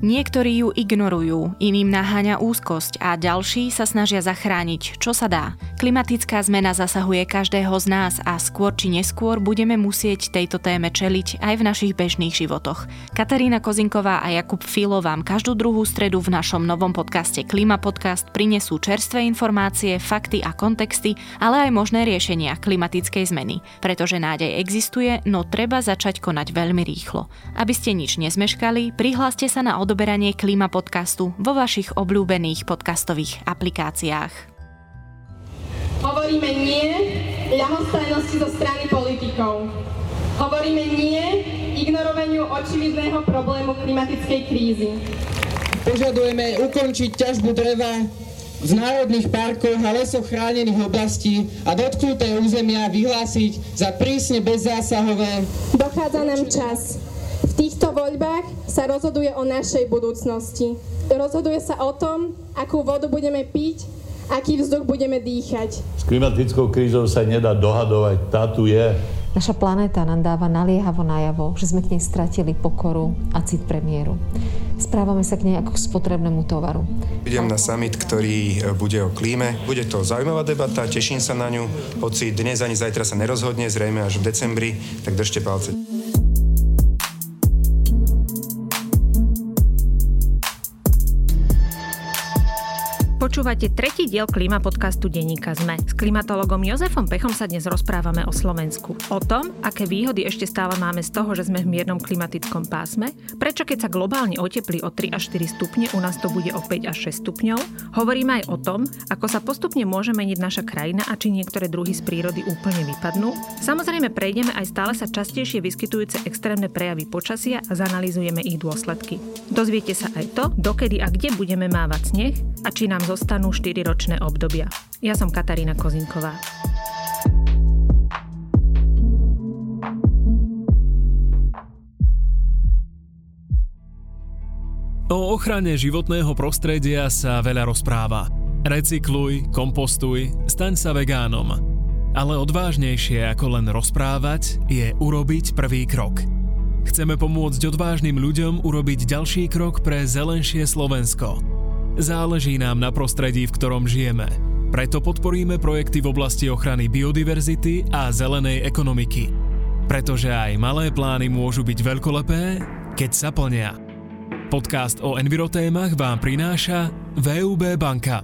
Niektorí ju ignorujú, iným naháňa úzkosť a ďalší sa snažia zachrániť, čo sa dá. Klimatická zmena zasahuje každého z nás a skôr či neskôr budeme musieť tejto téme čeliť aj v našich bežných životoch. Katarína Kozinková a Jakub Filo vám každú druhú stredu v našom novom podcaste Klima Podcast prinesú čerstvé informácie, fakty a kontexty, ale aj možné riešenia klimatickej zmeny. Pretože nádej existuje, no treba začať konať veľmi rýchlo. Aby ste nič nezmeškali, prihláste sa na odoberanie Klíma podcastu vo vašich obľúbených podcastových aplikáciách. Hovoríme nie ľahostajnosti zo strany politikov. Hovoríme nie ignorovaniu očividného problému klimatickej krízy. Požadujeme ukončiť ťažbu dreva v národných parkoch a lesoch chránených oblastí a dotknuté územia vyhlásiť za prísne bezzásahové. Dochádza nám čas týchto voľbách sa rozhoduje o našej budúcnosti. Rozhoduje sa o tom, akú vodu budeme piť, aký vzduch budeme dýchať. S klimatickou krízou sa nedá dohadovať, tá tu je. Naša planéta nám dáva naliehavo najavo, že sme k nej stratili pokoru a cit premiéru. Správame sa k nej ako k spotrebnému tovaru. Idem na summit, ktorý e, bude o klíme. Bude to zaujímavá debata, teším sa na ňu. Hoci dnes ani zajtra sa nerozhodne, zrejme až v decembri, tak držte palce. Počúvate tretí diel klíma podcastu Deníka ZME. S klimatologom Jozefom Pechom sa dnes rozprávame o Slovensku. O tom, aké výhody ešte stále máme z toho, že sme v miernom klimatickom pásme, prečo keď sa globálne oteplí o 3 až 4 stupne, u nás to bude o 5 až 6 stupňov. Hovoríme aj o tom, ako sa postupne môže meniť naša krajina a či niektoré druhy z prírody úplne vypadnú. Samozrejme prejdeme aj stále sa častejšie vyskytujúce extrémne prejavy počasia a zanalýzujeme ich dôsledky. Dozviete sa aj to, dokedy a kde budeme mávať sneh a či nám zostanú 4-ročné obdobia. Ja som Katarína Kozinková. O ochrane životného prostredia sa veľa rozpráva. Recykluj, kompostuj, staň sa vegánom. Ale odvážnejšie ako len rozprávať je urobiť prvý krok. Chceme pomôcť odvážnym ľuďom urobiť ďalší krok pre zelenšie Slovensko. Záleží nám na prostredí, v ktorom žijeme. Preto podporíme projekty v oblasti ochrany biodiverzity a zelenej ekonomiky. Pretože aj malé plány môžu byť veľkolepé, keď sa plnia. Podcast o envirotémach vám prináša VUB banka.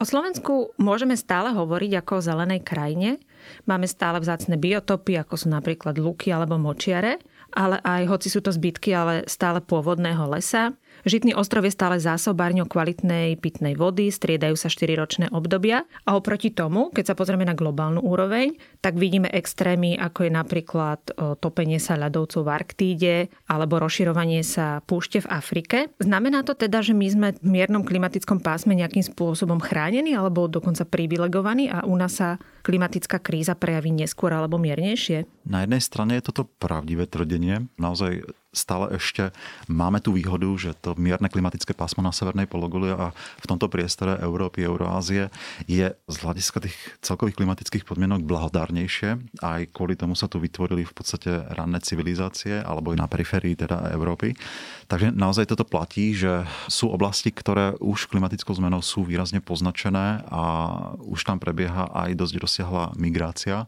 O Slovensku môžeme stále hovoriť ako o zelenej krajine, Máme stále vzácne biotopy, ako sú napríklad luky alebo močiare, ale aj, hoci sú to zbytky, ale stále pôvodného lesa. Žitný ostrov je stále zásobárňou kvalitnej pitnej vody, striedajú sa 4-ročné obdobia a oproti tomu, keď sa pozrieme na globálnu úroveň, tak vidíme extrémy, ako je napríklad topenie sa ľadovcov v Arktíde alebo rozširovanie sa púšte v Afrike. Znamená to teda, že my sme v miernom klimatickom pásme nejakým spôsobom chránení alebo dokonca privilegovaní a u nás sa klimatická kríza prejaví neskôr alebo miernejšie? Na jednej strane je toto pravdivé tvrdenie. Naozaj stále ešte máme tú výhodu, že to mierne klimatické pásmo na severnej pologuli a v tomto priestore Európy, Euroázie je z hľadiska tých celkových klimatických podmienok blahodárnejšie. Aj kvôli tomu sa tu vytvorili v podstate ranné civilizácie alebo aj na periférii teda Európy. Takže naozaj toto platí, že sú oblasti, ktoré už klimatickou zmenou sú výrazne poznačené a už tam prebieha aj dosť rozsiahla migrácia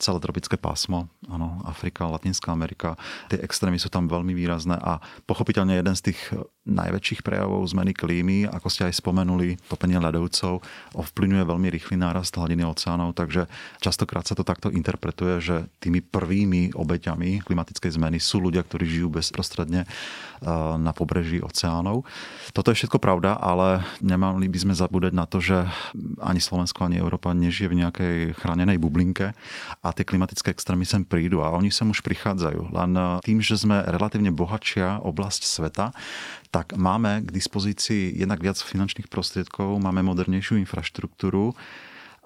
celé tropické pásmo, áno, Afrika, Latinská Amerika, tie extrémy sú tam veľmi výrazné a pochopiteľne jeden z tých najväčších prejavov zmeny klímy, ako ste aj spomenuli, topenie ľadovcov, ovplyvňuje veľmi rýchly nárast hladiny oceánov, takže častokrát sa to takto interpretuje, že tými prvými obeťami klimatickej zmeny sú ľudia, ktorí žijú bezprostredne eh, na pobreží oceánov. Toto je všetko pravda, ale nemali by sme zabúdať na to, že ani Slovensko, ani Európa nežije v nejakej chránenej bublinke a tie klimatické extrémy sem prídu a oni sem už prichádzajú. Len tým, že sme relatívne bohatšia oblasť sveta, tak máme k dispozícii jednak viac finančných prostriedkov, máme modernejšiu infraštruktúru,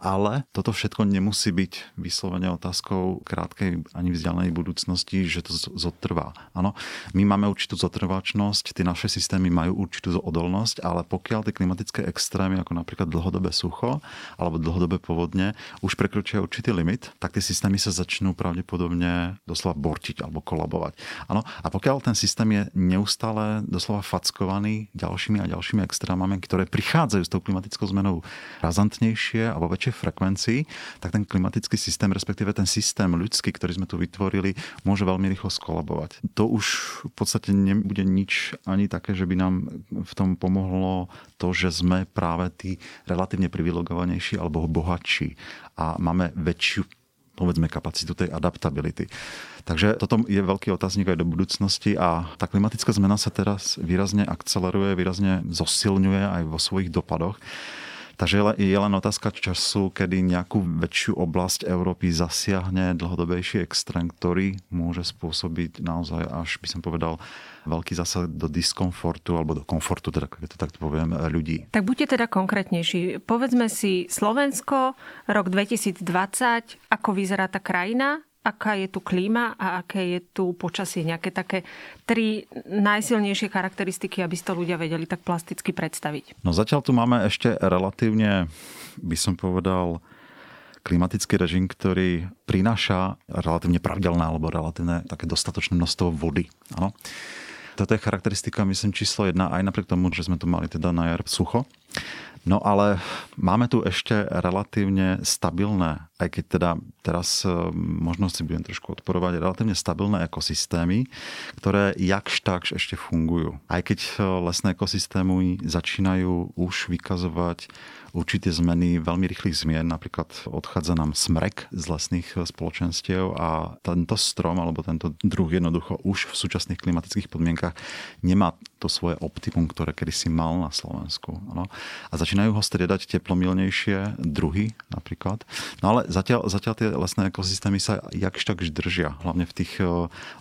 ale toto všetko nemusí byť vyslovene otázkou krátkej ani vzdialenej budúcnosti, že to zotrvá. Áno, my máme určitú zotrvačnosť, tie naše systémy majú určitú odolnosť, ale pokiaľ tie klimatické extrémy, ako napríklad dlhodobé sucho alebo dlhodobé povodne, už prekročia určitý limit, tak tie systémy sa začnú pravdepodobne doslova bortiť alebo kolabovať. Áno, a pokiaľ ten systém je neustále doslova fackovaný ďalšími a ďalšími extrémami, ktoré prichádzajú s tou klimatickou zmenou razantnejšie alebo väčšie frekvencii, tak ten klimatický systém, respektíve ten systém ľudský, ktorý sme tu vytvorili, môže veľmi rýchlo skolabovať. To už v podstate nebude nič ani také, že by nám v tom pomohlo to, že sme práve tí relatívne privilegovanejší alebo bohatší a máme väčšiu povedzme kapacitu tej adaptability. Takže toto je veľký otáznik aj do budúcnosti a tá klimatická zmena sa teraz výrazne akceleruje, výrazne zosilňuje aj vo svojich dopadoch. Takže je len otázka času, kedy nejakú väčšiu oblasť Európy zasiahne dlhodobejší extrém, ktorý môže spôsobiť naozaj až, by som povedal, veľký zásah do diskomfortu alebo do komfortu, teda keď to takto poviem, ľudí. Tak buďte teda konkrétnejší. Povedzme si Slovensko, rok 2020, ako vyzerá tá krajina, aká je tu klíma a aké je tu počasie. Nejaké také tri najsilnejšie charakteristiky, aby si to ľudia vedeli tak plasticky predstaviť. No zatiaľ tu máme ešte relatívne, by som povedal, klimatický režim, ktorý prináša relatívne pravidelné alebo relatívne také dostatočné množstvo vody. Ano. Toto je charakteristika, myslím, číslo jedna, aj napriek tomu, že sme tu mali teda na jar sucho. No ale máme tu ešte relatívne stabilné, aj keď teda teraz e, možno si budem trošku odporovať, relatívne stabilné ekosystémy, ktoré jakž takž ešte fungujú. Aj keď e, lesné ekosystémy začínajú už vykazovať určité zmeny veľmi rýchlych zmien. Napríklad odchádza nám smrek z lesných spoločenstiev a tento strom alebo tento druh jednoducho už v súčasných klimatických podmienkach nemá to svoje optimum, ktoré kedysi mal na Slovensku. Ano. A začínajú ho striedať teplomilnejšie druhy napríklad. No ale zatiaľ, zatiaľ tie lesné ekosystémy sa jakž tak držia, hlavne v tých eh,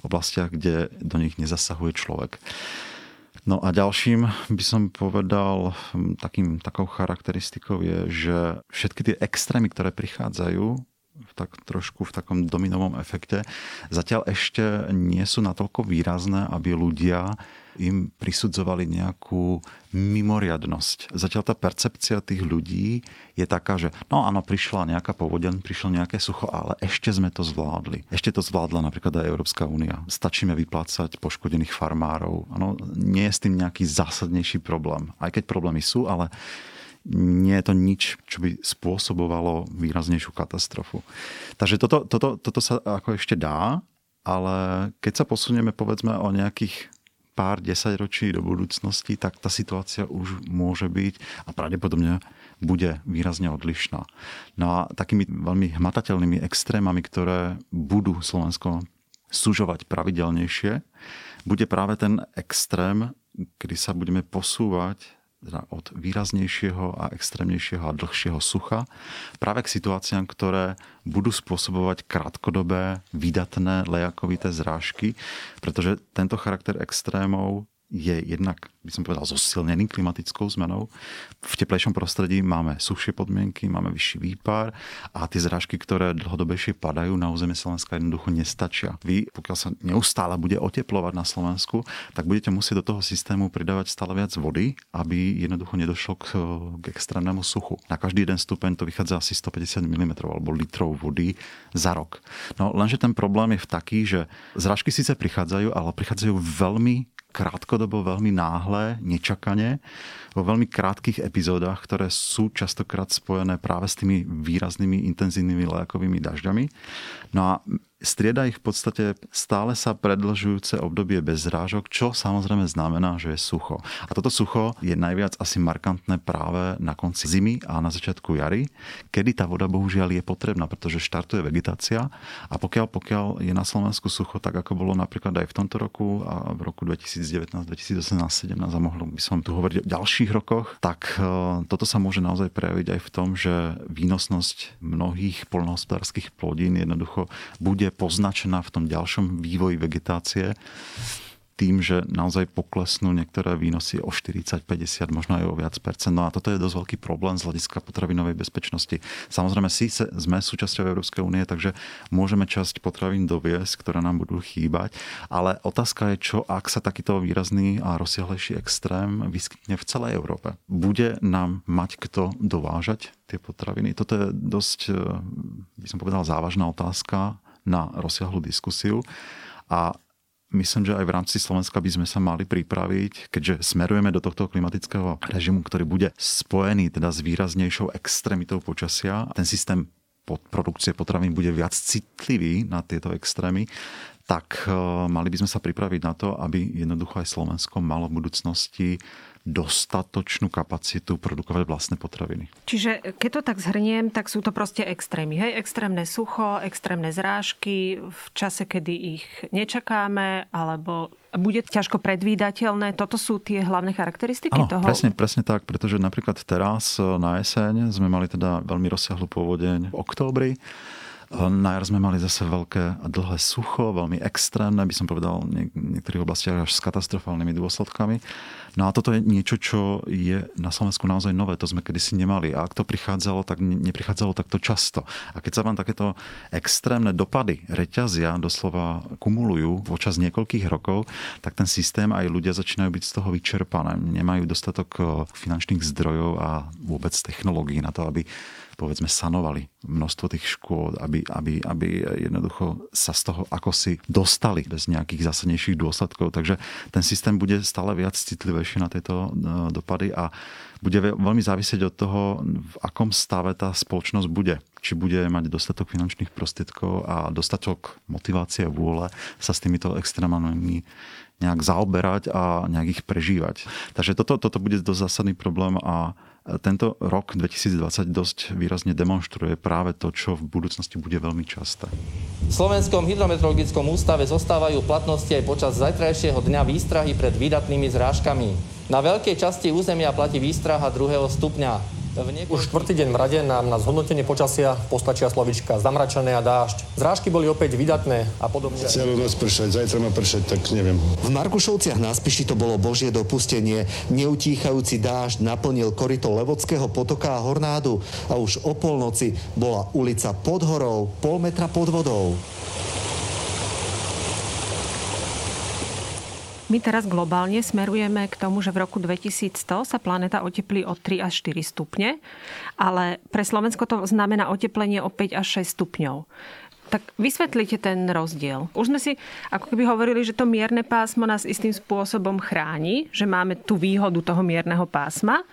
oblastiach, kde do nich nezasahuje človek. No a ďalším by som povedal, takým, takou charakteristikou je, že všetky tie extrémy, ktoré prichádzajú, tak trošku v takom dominovom efekte, zatiaľ ešte nie sú natoľko výrazné, aby ľudia im prisudzovali nejakú mimoriadnosť. Zatiaľ tá percepcia tých ľudí je taká, že no áno, prišla nejaká povodeň, prišlo nejaké sucho, ale ešte sme to zvládli. Ešte to zvládla napríklad aj Európska únia. Stačíme vyplácať poškodených farmárov. Ano, nie je s tým nejaký zásadnejší problém. Aj keď problémy sú, ale nie je to nič, čo by spôsobovalo výraznejšiu katastrofu. Takže toto, toto, toto sa ako ešte dá, ale keď sa posunieme povedzme o nejakých pár desaťročí do budúcnosti, tak tá situácia už môže byť a pravdepodobne bude výrazne odlišná. No a takými veľmi hmatateľnými extrémami, ktoré budú Slovensko sužovať pravidelnejšie, bude práve ten extrém, kedy sa budeme posúvať teda od výraznejšieho a extrémnejšieho a dlhšieho sucha práve k situáciám, ktoré budú spôsobovať krátkodobé, vydatné lejakovité zrážky, pretože tento charakter extrémov je jednak by som povedal, zosilnený klimatickou zmenou. V teplejšom prostredí máme sušie podmienky, máme vyšší výpar a tie zrážky, ktoré dlhodobejšie padajú na územie Slovenska, jednoducho nestačia. Vy, pokiaľ sa neustále bude oteplovať na Slovensku, tak budete musieť do toho systému pridávať stále viac vody, aby jednoducho nedošlo k, k extrémnemu suchu. Na každý jeden stupeň to vychádza asi 150 mm alebo litrov vody za rok. No lenže ten problém je v taký, že zrážky síce prichádzajú, ale prichádzajú veľmi krátkodobo, veľmi náhle, nečakane, vo veľmi krátkých epizódach, ktoré sú častokrát spojené práve s tými výraznými intenzívnymi lékovými dažďami. No a strieda ich v podstate stále sa predlžujúce obdobie bez zrážok, čo samozrejme znamená, že je sucho. A toto sucho je najviac asi markantné práve na konci zimy a na začiatku jary, kedy tá voda bohužiaľ je potrebná, pretože štartuje vegetácia a pokiaľ, pokiaľ je na Slovensku sucho, tak ako bolo napríklad aj v tomto roku a v roku 2019, 2018, 2017 a mohlo by som tu hovoriť o ďalších rokoch, tak e, toto sa môže naozaj prejaviť aj v tom, že výnosnosť mnohých polnohospodárských plodín jednoducho bude poznačená v tom ďalšom vývoji vegetácie tým, že naozaj poklesnú niektoré výnosy o 40, 50, možno aj o viac percent. No a toto je dosť veľký problém z hľadiska potravinovej bezpečnosti. Samozrejme, síce sme súčasťou Európskej únie, takže môžeme časť potravín doviesť, ktoré nám budú chýbať, ale otázka je, čo ak sa takýto výrazný a rozsiahlejší extrém vyskytne v celej Európe. Bude nám mať kto dovážať tie potraviny? Toto je dosť, eh, by som povedal, závažná otázka na rozsiahlu diskusiu. A myslím, že aj v rámci Slovenska by sme sa mali pripraviť, keďže smerujeme do tohto klimatického režimu, ktorý bude spojený teda s výraznejšou extremitou počasia. Ten systém produkcie potravín bude viac citlivý na tieto extrémy, tak eh, mali by sme sa pripraviť na to, aby jednoducho aj Slovensko malo v budúcnosti dostatočnú kapacitu produkovať vlastné potraviny. Čiže keď to tak zhrniem, tak sú to proste extrémy. Hej? Extrémne sucho, extrémne zrážky v čase, kedy ich nečakáme, alebo bude ťažko predvídateľné. Toto sú tie hlavné charakteristiky ano, toho? presne, presne tak, pretože napríklad teraz e, na jeseň sme mali teda veľmi rozsiahlu pôvodeň v októbri. Na jar sme mali zase veľké a dlhé sucho, veľmi extrémne, by som povedal, v niektorých oblastiach až s katastrofálnymi dôsledkami. No a toto je niečo, čo je na Slovensku naozaj nové, to sme kedysi nemali. A ak to prichádzalo, tak neprichádzalo takto často. A keď sa vám takéto extrémne dopady reťazia doslova kumulujú počas niekoľkých rokov, tak ten systém aj ľudia začínajú byť z toho vyčerpané. Nemajú dostatok eh, finančných zdrojov a vôbec technológií na to, aby povedzme sanovali množstvo tých škôd, aby, aby, aby jednoducho sa z toho ako si dostali bez nejakých zásadnejších dôsledkov. Takže ten systém bude stále viac citlivejší na tieto e, dopady a bude veľmi závisieť od toho, v akom stave tá spoločnosť bude. Či bude mať dostatok finančných prostriedkov a dostatok motivácie a vôle sa s týmito extrémami nejak zaoberať a nejak ich prežívať. Takže toto, toto bude dosť zásadný problém a tento rok 2020 dosť výrazne demonstruje práve to, čo v budúcnosti bude veľmi časté. V Slovenskom hydrometeorologickom ústave zostávajú platnosti aj počas zajtrajšieho dňa výstrahy pred výdatnými zrážkami. Na veľkej časti územia platí výstraha druhého stupňa. Už štvrtý deň v rade nám na zhodnotenie počasia postačia slovička zamračené a dážď. Zrážky boli opäť vydatné a podobne. Celú noc pršať, zajtra má pršať, tak neviem. V Markušovciach na Spiši to bolo božie dopustenie. Neutíchajúci dážď naplnil korito Levodského potoka a Hornádu a už o polnoci bola ulica pod horou, pol metra pod vodou. My teraz globálne smerujeme k tomu, že v roku 2100 sa planéta oteplí o 3 až 4 stupne, ale pre Slovensko to znamená oteplenie o 5 až 6 stupňov. Tak vysvetlite ten rozdiel. Už sme si ako keby hovorili, že to mierne pásmo nás istým spôsobom chráni, že máme tú výhodu toho mierneho pásma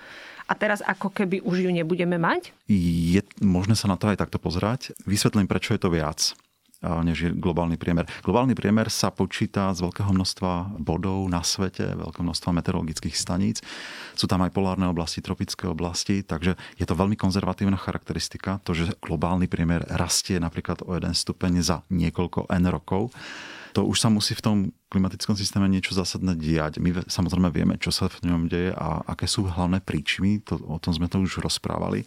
a teraz ako keby už ju nebudeme mať? Je možné sa na to aj takto pozerať. Vysvetlím, prečo je to viac než je globálny priemer. Globálny priemer sa počíta z veľkého množstva bodov na svete, veľkého množstva meteorologických staníc. Sú tam aj polárne oblasti, tropické oblasti, takže je to veľmi konzervatívna charakteristika, to, že globálny priemer rastie napríklad o jeden stupeň za niekoľko N rokov to už sa musí v tom klimatickom systéme niečo zásadné diať. My samozrejme vieme, čo sa v ňom deje a aké sú hlavné príčiny, to, o tom sme to už rozprávali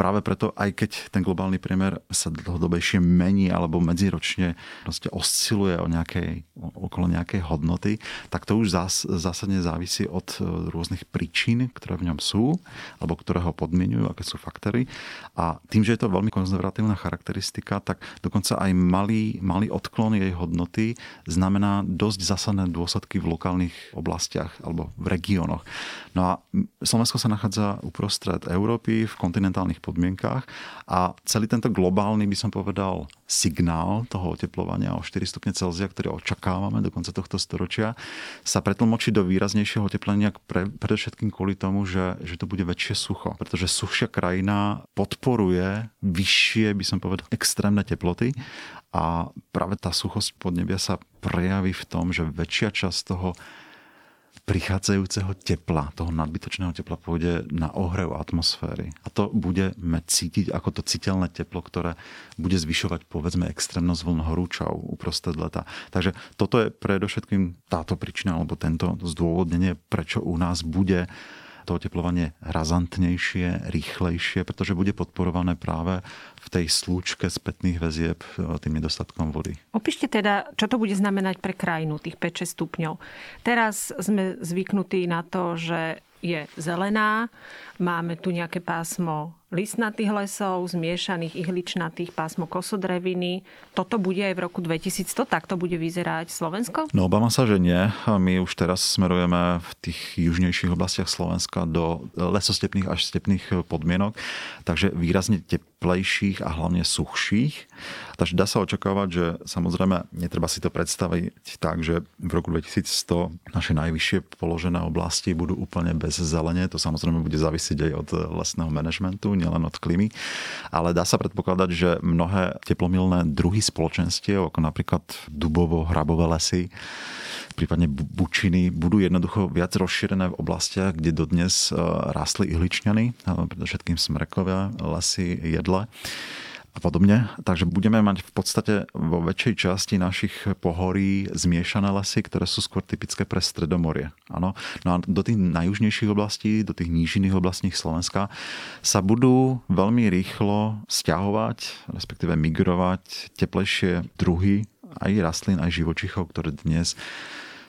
práve preto, aj keď ten globálny priemer sa dlhodobejšie mení alebo medziročne proste osciluje o nejakej, okolo nejakej hodnoty, tak to už zás, zásadne závisí od e, rôznych príčin, ktoré v ňom sú, alebo ktoré ho podmienujú, aké sú faktory. A tým, že je to veľmi konzervatívna charakteristika, tak dokonca aj malý, malý odklon jej hodnoty znamená dosť zásadné dôsledky v lokálnych oblastiach alebo v regiónoch. No a Slovensko sa nachádza uprostred Európy v kontinentálnych podmienkách a celý tento globálny, by som povedal, signál toho oteplovania o 4 stupne Celzia, ktorý očakávame do konca tohto storočia, sa pretlmočí do výraznejšieho oteplenia pre, predovšetkým kvôli tomu, že, že to bude väčšie sucho. Pretože suchšia krajina podporuje vyššie, by som povedal, extrémne teploty a práve tá suchosť podnebia sa prejaví v tom, že väčšia časť toho prichádzajúceho tepla, toho nadbytočného tepla pôjde na ohrev atmosféry. A to budeme cítiť ako to citeľné teplo, ktoré bude zvyšovať povedzme extrémnosť vln horúčov uprostred leta. Takže toto je predovšetkým táto príčina alebo tento zdôvodnenie, prečo u nás bude to oteplovanie razantnejšie, rýchlejšie, pretože bude podporované práve v tej slúčke spätných väzieb e, tým nedostatkom vody. Opíšte teda, čo to bude znamenať pre krajinu, tých 5-6 stupňov. Teraz sme zvyknutí na to, že je zelená, máme tu nejaké pásmo listnatých lesov, zmiešaných ihličnatých pásmo kosodreviny. Toto bude aj v roku 2100? Takto bude vyzerať Slovensko? No obávam sa, že nie. My už teraz smerujeme v tých južnejších oblastiach Slovenska do lesostepných až stepných podmienok, takže výrazne teplejších a hlavne suchších. Takže dá sa očakávať, že samozrejme netreba si to predstaviť tak, že v roku 2100 naše najvyššie položené oblasti budú úplne bez zelene. To samozrejme bude závisieť aj od lesného manažmentu nielen od klímy, ale dá sa predpokladať, že mnohé teplomilné druhy spoločenstiev, ako napríklad dubovo-hrabové lesy, prípadne bučiny, budú jednoducho viac rozšírené v oblastiach, kde dodnes eh, rástli ihličňany, eh, predovšetkým smrekové lesy, jedle a podobne. Takže budeme mať v podstate vo väčšej časti našich pohorí zmiešané lesy, ktoré sú skôr typické pre Stredomorie. Ano. No a do tých najjužnejších oblastí, do tých nížinných oblastí Slovenska sa budú veľmi rýchlo stiahovať, respektíve migrovať teplejšie druhy aj rastlín, aj živočichov, ktoré dnes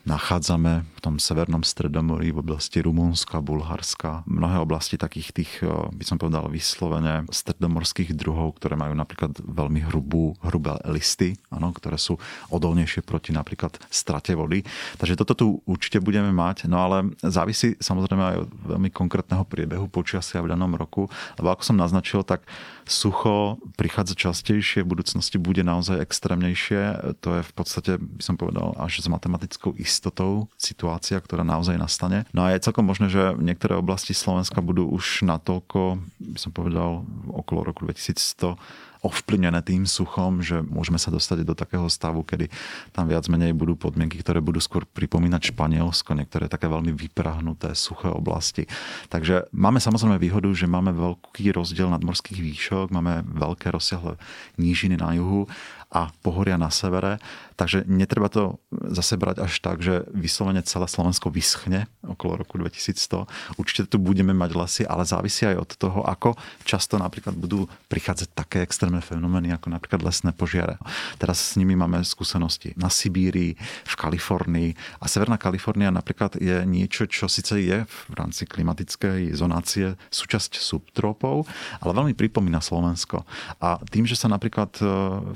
nachádzame v tom severnom stredomorí v oblasti Rumunska, Bulharska. Mnohé oblasti takých tých, eh, by som povedal, vyslovene stredomorských druhov, ktoré majú napríklad veľmi hrubú, hrubé listy, ano, ktoré sú odolnejšie proti napríklad strate vody. Takže toto tu určite budeme mať, no ale závisí samozrejme aj od veľmi konkrétneho priebehu počasia v danom roku, lebo ako som naznačil, tak sucho prichádza častejšie, v budúcnosti bude naozaj extrémnejšie. To je v podstate, by som povedal, až s matematickou istotou situácia, ktorá naozaj nastane. No a je celkom možné, že niektoré oblasti Slovenska budú už natoľko, by som povedal, okolo roku 2100 ovplyvnené tým suchom, že môžeme sa dostať do takého stavu, kedy tam viac menej budú podmienky, ktoré budú skôr pripomínať Španielsko, niektoré také veľmi vyprahnuté suché oblasti. Takže máme samozrejme výhodu, že máme veľký rozdiel nadmorských výšok, máme veľké rozsiahle nížiny na juhu a pohoria na severe. Takže netreba to zase brať až tak, že vyslovene celé Slovensko vyschne okolo roku 2100. Určite tu budeme mať lesy, ale závisí aj od toho, ako často napríklad budú prichádzať také extrémne fenomény, ako napríklad lesné požiare. Teraz s nimi máme skúsenosti na Sibírii, v Kalifornii a Severná Kalifornia napríklad je niečo, čo síce je v rámci klimatickej zonácie súčasť subtropov, ale veľmi pripomína Slovensko. A tým, že sa napríklad e,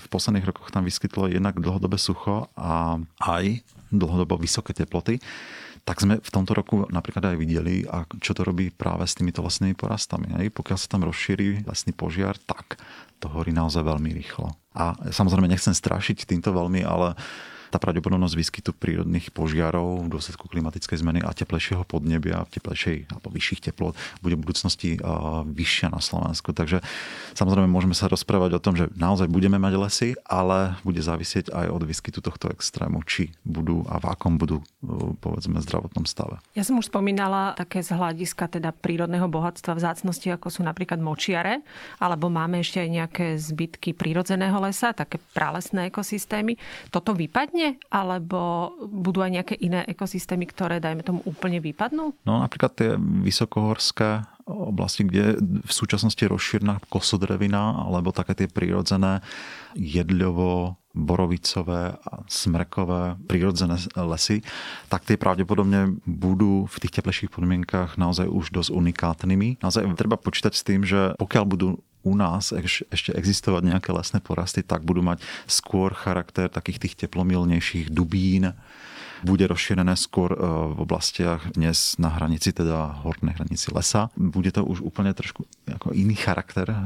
v posledných rokoch tam vyskytlo jednak dlhodobé sucho a aj dlhodobo vysoké teploty, tak sme v tomto roku napríklad aj videli, a čo to robí práve s týmito lesnými porastami. Hej. Pokiaľ sa tam rozšíri lesný požiar, tak to horí naozaj veľmi rýchlo. A samozrejme nechcem strašiť týmto veľmi, ale tá pravdepodobnosť výskytu prírodných požiarov v dôsledku klimatickej zmeny a teplejšieho podnebia, teplejšej alebo vyšších teplot bude v budúcnosti vyššia na Slovensku. Takže samozrejme môžeme sa rozprávať o tom, že naozaj budeme mať lesy, ale bude závisieť aj od výskytu tohto extrému, či budú a v akom budú povedzme zdravotnom stave. Ja som už spomínala také z hľadiska teda prírodného bohatstva vzácnosti, ako sú napríklad močiare, alebo máme ešte aj nejaké zbytky prírodzeného lesa, také pralesné ekosystémy. Toto vypadne úplne, alebo budú aj nejaké iné ekosystémy, ktoré, dajme tomu, úplne vypadnú? No napríklad tie vysokohorské oblasti, kde v súčasnosti rozšírna kosodrevina, alebo také tie prírodzené jedľovo, borovicové a smrekové prírodzené lesy, tak tie pravdepodobne budú v tých teplejších podmienkach naozaj už dosť unikátnymi. Naozaj treba počítať s tým, že pokiaľ budú u nás ešte existovať nejaké lesné porasty, tak budú mať skôr charakter takých tých teplomilnejších dubín, bude rozšírené skôr e, v oblastiach dnes na hranici, teda hornej hranici lesa. Bude to už úplne trošku ako iný charakter e,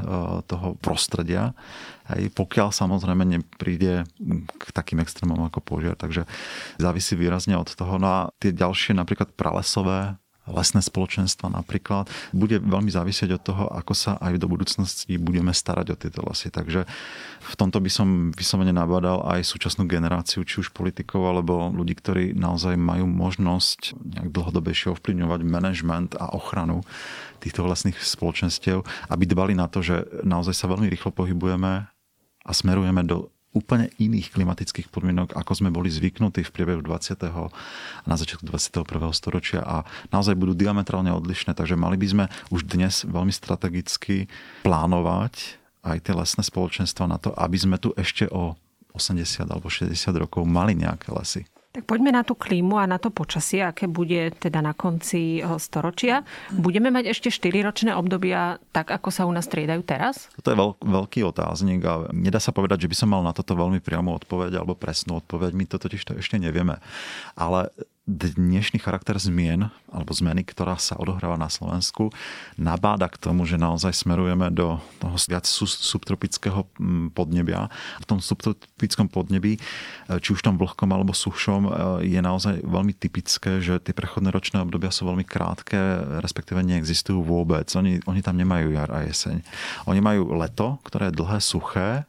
toho prostredia, aj pokiaľ samozrejme nepríde k takým extrémom ako požiar, takže závisí výrazne od toho. No a tie ďalšie napríklad pralesové lesné spoločenstva napríklad, bude veľmi závisieť od toho, ako sa aj do budúcnosti budeme starať o tieto lesy. Takže v tomto by som vyslovene nabádal aj súčasnú generáciu, či už politikov, alebo ľudí, ktorí naozaj majú možnosť nejak dlhodobejšie ovplyvňovať manažment a ochranu týchto lesných spoločenstiev, aby dbali na to, že naozaj sa veľmi rýchlo pohybujeme a smerujeme do úplne iných klimatických podmienok, ako sme boli zvyknutí v priebehu 20. a na začiatku 21. storočia a naozaj budú diametrálne odlišné, takže mali by sme už dnes veľmi strategicky plánovať aj tie lesné spoločenstva na to, aby sme tu ešte o 80 alebo 60 rokov mali nejaké lesy. Tak poďme na tú klímu a na to počasie, aké bude teda na konci eh, storočia. Budeme mať ešte 4-ročné obdobia tak, ako sa u nás striedajú teraz? To je veľk, veľký otáznik a nedá sa povedať, že by som mal na toto veľmi priamo odpoveď alebo presnú odpoveď. My to totiž to ešte nevieme. Ale dnešný charakter zmien alebo zmeny, ktorá sa odohráva na Slovensku, nabáda k tomu, že naozaj smerujeme do toho viac subtropického mm, podnebia. V tom subtropickom podnebí, e, či už tom vlhkom alebo suchšom, e, je naozaj veľmi typické, že tie prechodné ročné obdobia sú veľmi krátke, respektíve neexistujú vôbec. Oni, oni tam nemajú jar a jeseň. Oni majú leto, ktoré je dlhé, suché,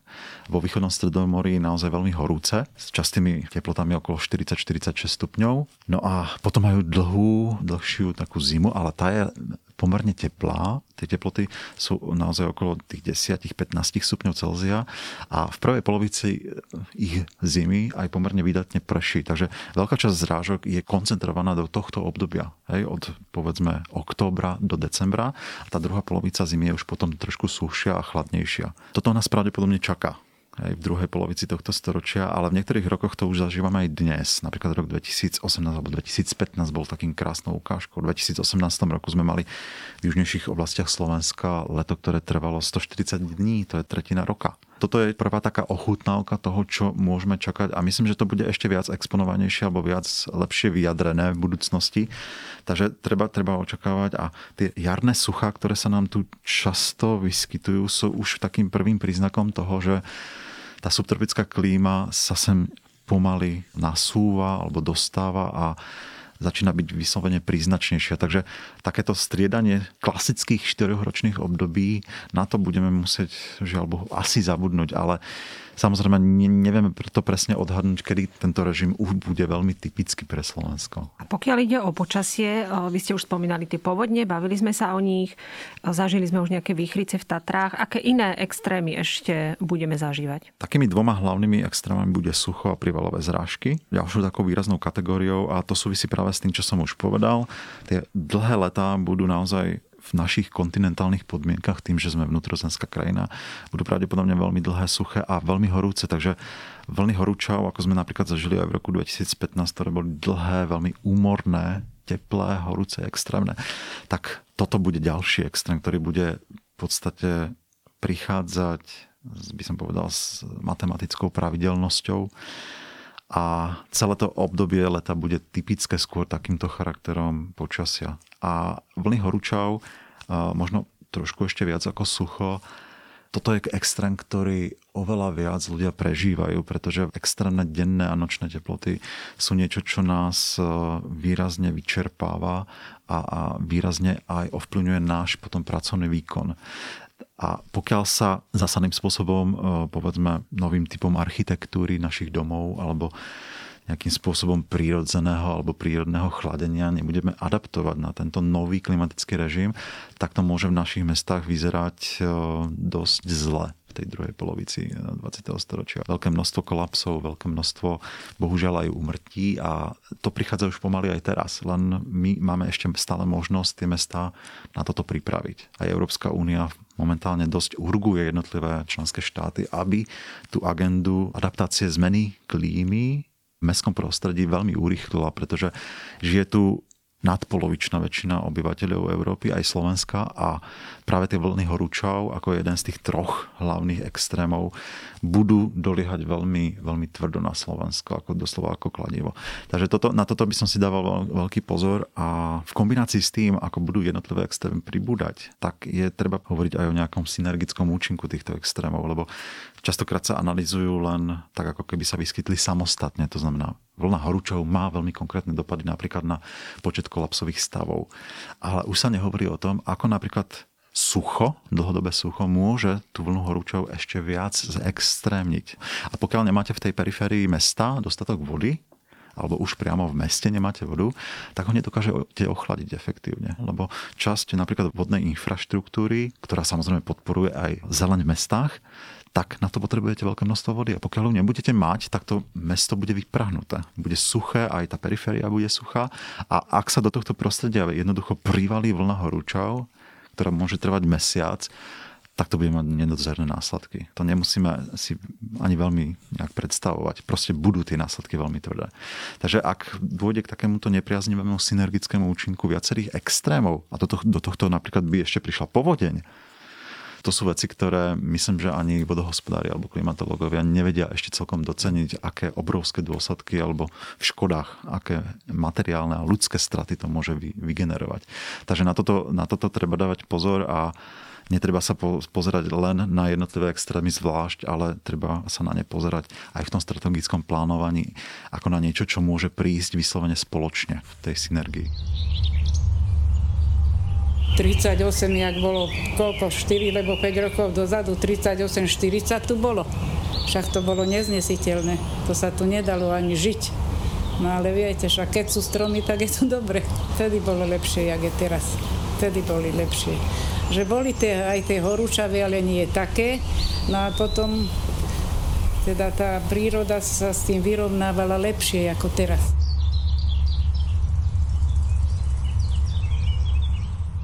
vo východnom stredomorí naozaj veľmi horúce, s častými teplotami okolo 40-46 stupňov. No a potom majú dlhú, dlhšiu takú zimu, ale tá je pomerne teplá. Tie teploty sú naozaj okolo tých 10-15 stupňov Celzia a v prvej polovici ich zimy aj pomerne vydatne prší. Takže veľká časť zrážok je koncentrovaná do tohto obdobia. Hej, od povedzme októbra do decembra a tá druhá polovica zimy je už potom trošku suchšia a chladnejšia. Toto nás pravdepodobne čaká aj v druhej polovici tohto storočia, ale v niektorých rokoch to už zažívame aj dnes. Napríklad rok 2018 alebo 2015 bol takým krásnou ukážkou. V 2018 roku sme mali v južnejších oblastiach Slovenska leto, ktoré trvalo 140 dní, to je tretina roka. Toto je prvá taká ochutnávka toho, čo môžeme čakať a myslím, že to bude ešte viac exponovanejšie alebo viac lepšie vyjadrené v budúcnosti. Takže treba, treba očakávať a tie jarné suchá, ktoré sa nám tu často vyskytujú, sú už takým prvým príznakom toho, že tá subtropická klíma sa sem pomaly nasúva alebo dostáva a začína byť vyslovene príznačnejšia. Takže takéto striedanie klasických 4-ročných období, na to budeme musieť, žiaľ Bohu, asi zabudnúť, ale Samozrejme, nevieme to presne odhadnúť, kedy tento režim už bude veľmi typický pre Slovensko. A pokiaľ ide o počasie, vy ste už spomínali tie povodne, bavili sme sa o nich, zažili sme už nejaké výchrice v Tatrách. Aké iné extrémy ešte budeme zažívať? Takými dvoma hlavnými extrémami bude sucho a privalové zrážky. Ďalšou takou výraznou kategóriou, a to súvisí práve s tým, čo som už povedal, tie dlhé letá budú naozaj v našich kontinentálnych podmienkach, tým, že sme vnútrozemská krajina, budú pravdepodobne veľmi dlhé, suché a veľmi horúce. Takže vlny horúčav, ako sme napríklad zažili aj v roku 2015, ktoré boli dlhé, veľmi úmorné, teplé, horúce, extrémne, tak toto bude ďalší extrém, ktorý bude v podstate prichádzať, by som povedal, s matematickou pravidelnosťou a celé to obdobie leta bude typické skôr takýmto charakterom počasia. A vlny horúčav, možno trošku ešte viac ako sucho, toto je extrém, ktorý oveľa viac ľudia prežívajú, pretože extrémne denné a nočné teploty sú niečo, čo nás e, výrazne vyčerpáva a, a výrazne aj ovplyvňuje náš potom pracovný výkon. A pokiaľ sa zásadným spôsobom, e, povedzme, novým typom architektúry našich domov alebo nejakým spôsobom prírodzeného alebo prírodného chladenia nebudeme adaptovať na tento nový klimatický režim, tak to môže v našich mestách vyzerať e, dosť zle v tej druhej polovici 20. Eh, storočia. Veľké množstvo kolapsov, veľké množstvo bohužiaľ aj úmrtí a to prichádza už pomaly aj teraz. Len my máme ešte stále možnosť tie mesta na toto pripraviť. Aj Európska únia momentálne dosť urguje jednotlivé členské štáty, aby tú agendu adaptácie zmeny klímy v mestskom prostredí veľmi urýchlila, pretože žije tu nadpolovičná väčšina obyvateľov Európy, aj Slovenska a práve tie vlny horúčov ako jeden z tých troch hlavných extrémov budú doliehať veľmi, veľmi tvrdo na Slovensko, ako doslova ako kladivo. Takže toto, na toto by som si dával veľký pozor a v kombinácii s tým, ako budú jednotlivé extrémy pribúdať, tak je treba hovoriť aj o nejakom synergickom účinku týchto extrémov, lebo častokrát sa analizujú len tak, ako keby sa vyskytli samostatne. To znamená, vlna horúčov má veľmi konkrétne dopady napríklad na počet kolapsových stavov. Ale už sa nehovorí o tom, ako napríklad sucho, dlhodobé sucho, môže tú vlnu horúčov ešte viac zextrémniť. A pokiaľ nemáte v tej periférii mesta dostatok vody, alebo už priamo v meste nemáte vodu, tak ho nedokážete ochladiť efektívne. Lebo časť napríklad vodnej infraštruktúry, ktorá samozrejme podporuje aj zeleň v mestách, tak na to potrebujete veľké množstvo vody. A pokiaľ ho nebudete mať, tak to mesto bude vyprahnuté. Bude suché, aj tá periféria bude suchá. A ak sa do tohto prostredia jednoducho privalí vlna horúčav, ktorá môže trvať mesiac, tak to bude mať nedozerné následky. To nemusíme si ani veľmi nejak predstavovať. Proste budú tie následky veľmi tvrdé. Takže ak dôjde k takémuto nepriaznivému synergickému účinku viacerých extrémov, a do, to, do tohto napríklad by ešte prišla povodeň, to sú veci, ktoré myslím, že ani vodohospodári alebo klimatológovia nevedia ešte celkom doceniť, aké obrovské dôsledky alebo v škodách, aké materiálne a ľudské straty to môže vygenerovať. Takže na toto, na toto treba dávať pozor a netreba sa pozerať len na jednotlivé extrémy zvlášť, ale treba sa na ne pozerať aj v tom strategickom plánovaní ako na niečo, čo môže prísť vyslovene spoločne v tej synergii. 38, jak bolo koľko, 4 alebo 5 rokov dozadu, 38, 40 tu bolo. Však to bolo neznesiteľné. To sa tu nedalo ani žiť. No ale viete, však keď sú stromy, tak je to dobre. Vtedy bolo lepšie, jak je teraz. Vtedy boli lepšie. Že boli tie, aj tie horúčavy, ale nie také. No a potom teda tá príroda sa s tým vyrovnávala lepšie ako teraz.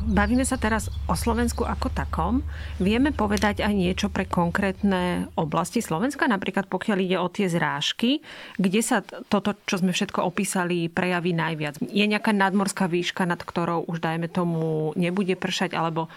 Bavíme sa teraz o Slovensku ako takom. Vieme povedať aj niečo pre konkrétne oblasti Slovenska, napríklad pokiaľ ide o tie zrážky, kde sa toto, čo sme všetko opísali, prejaví najviac. Je nejaká nadmorská výška, nad ktorou už dajme tomu nebude pršať, alebo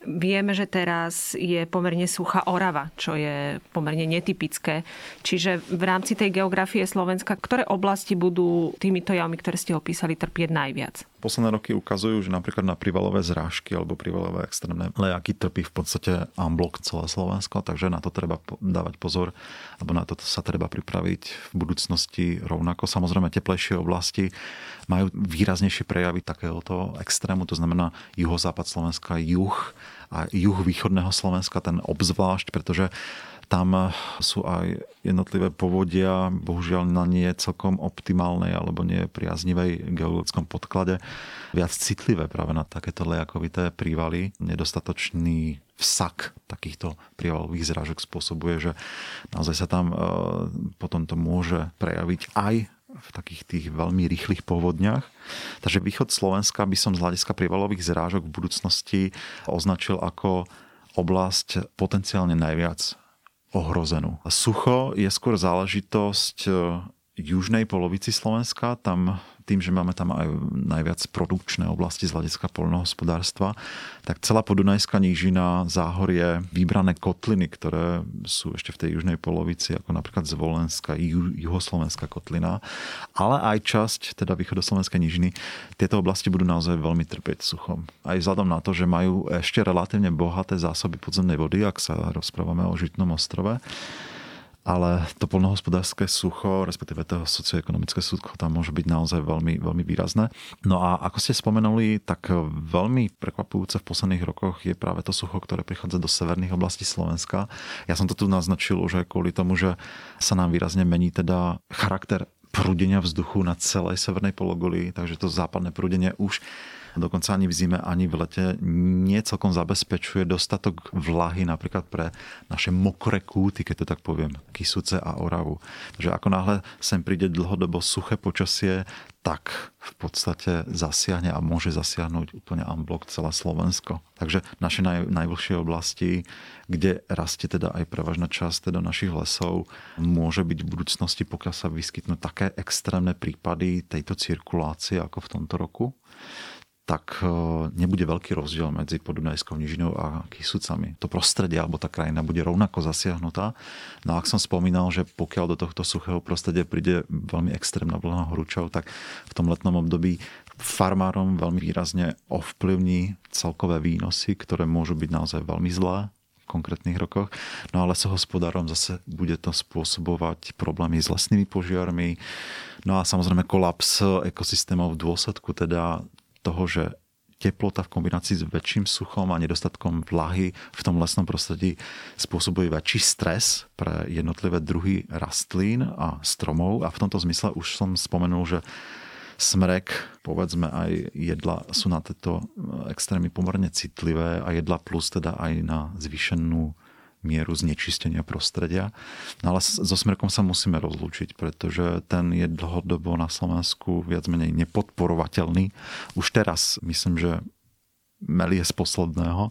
Vieme, že teraz je pomerne suchá Orava, čo je pomerne netypické. Čiže v rámci tej geografie Slovenska, ktoré oblasti budú týmito javmi, ktoré ste opísali, trpieť najviac? Posledné roky ukazujú, že napríklad na privalové zrážky alebo privalové extrémne lejaky trpí v podstate amblok celé Slovensko, takže na to treba dávať pozor, alebo na to sa treba pripraviť v budúcnosti rovnako. Samozrejme, teplejšie oblasti majú výraznejšie prejavy takéhoto extrému, to znamená juhozápad Slovenska, juh a juh východného Slovenska, ten obzvlášť, pretože tam sú aj jednotlivé povodia, bohužiaľ na nie celkom optimálnej alebo nie priaznivej geologickom podklade, viac citlivé práve na takéto lejakovité prívaly. Nedostatočný vsak takýchto prívalových zrážok spôsobuje, že naozaj sa tam e, potom to môže prejaviť aj v takých tých veľmi rýchlych povodniach. Takže východ Slovenska by som z hľadiska prívalových zrážok v budúcnosti označil ako oblasť potenciálne najviac ohrozenú. Sucho je skôr záležitosť južnej polovici Slovenska, tam tým, že máme tam aj najviac produkčné oblasti z hľadiska poľnohospodárstva, tak celá podunajská nížina, záhorie, vybrané kotliny, ktoré sú ešte v tej južnej polovici, ako napríklad Zvolenská, ju, juhoslovenská kotlina, ale aj časť teda východoslovenskej nížiny, tieto oblasti budú naozaj veľmi trpieť suchom. Aj vzhľadom na to, že majú ešte relatívne bohaté zásoby podzemnej vody, ak sa rozprávame o Žitnom ostrove, ale to polnohospodárske sucho, respektíve to socioekonomické sucho tam môže byť naozaj veľmi, veľmi výrazné. No a ako ste spomenuli, tak veľmi prekvapujúce v posledných rokoch je práve to sucho, ktoré prichádza do severných oblastí Slovenska. Ja som to tu naznačil už aj kvôli tomu, že sa nám výrazne mení teda charakter prúdenia vzduchu na celej severnej pologuli, takže to západné prúdenie už dokonca ani v zime, ani v lete nie zabezpečuje dostatok vlahy napríklad pre naše mokré kúty, keď to tak poviem, Kisuce a Oravu. Takže ako náhle sem príde dlhodobo suché počasie, tak v podstate zasiahne a môže zasiahnuť úplne unblock celé Slovensko. Takže naše naj, najvlhšie oblasti, kde rastie teda aj prevažná časť teda našich lesov, môže byť v budúcnosti, pokiaľ sa vyskytnú také extrémne prípady tejto cirkulácie ako v tomto roku, tak e, nebude veľký rozdiel medzi Podunajskou nižinou a Kisucami. To prostredie alebo tá krajina bude rovnako zasiahnutá. No a ak som spomínal, že pokiaľ do tohto suchého prostredia príde veľmi extrémna vlna horúčov, tak v tom letnom období farmárom veľmi výrazne ovplyvní celkové výnosy, ktoré môžu byť naozaj veľmi zlé konkrétnych rokoch. No ale sa hospodárom zase bude to spôsobovať problémy s lesnými požiarmi, no a samozrejme kolaps ekosystémov v dôsledku teda toho, že teplota v kombinácii s väčším suchom a nedostatkom vlahy v tom lesnom prostredí spôsobuje väčší stres pre jednotlivé druhy rastlín a stromov. A v tomto zmysle už som spomenul, že smrek, povedzme aj jedla sú na tieto extrémy pomerne citlivé a jedla plus teda aj na zvýšenú mieru znečistenia prostredia. No ale so smrkom sa musíme rozlúčiť, pretože ten je dlhodobo na Slovensku viac menej nepodporovateľný. Už teraz myslím, že melie z posledného.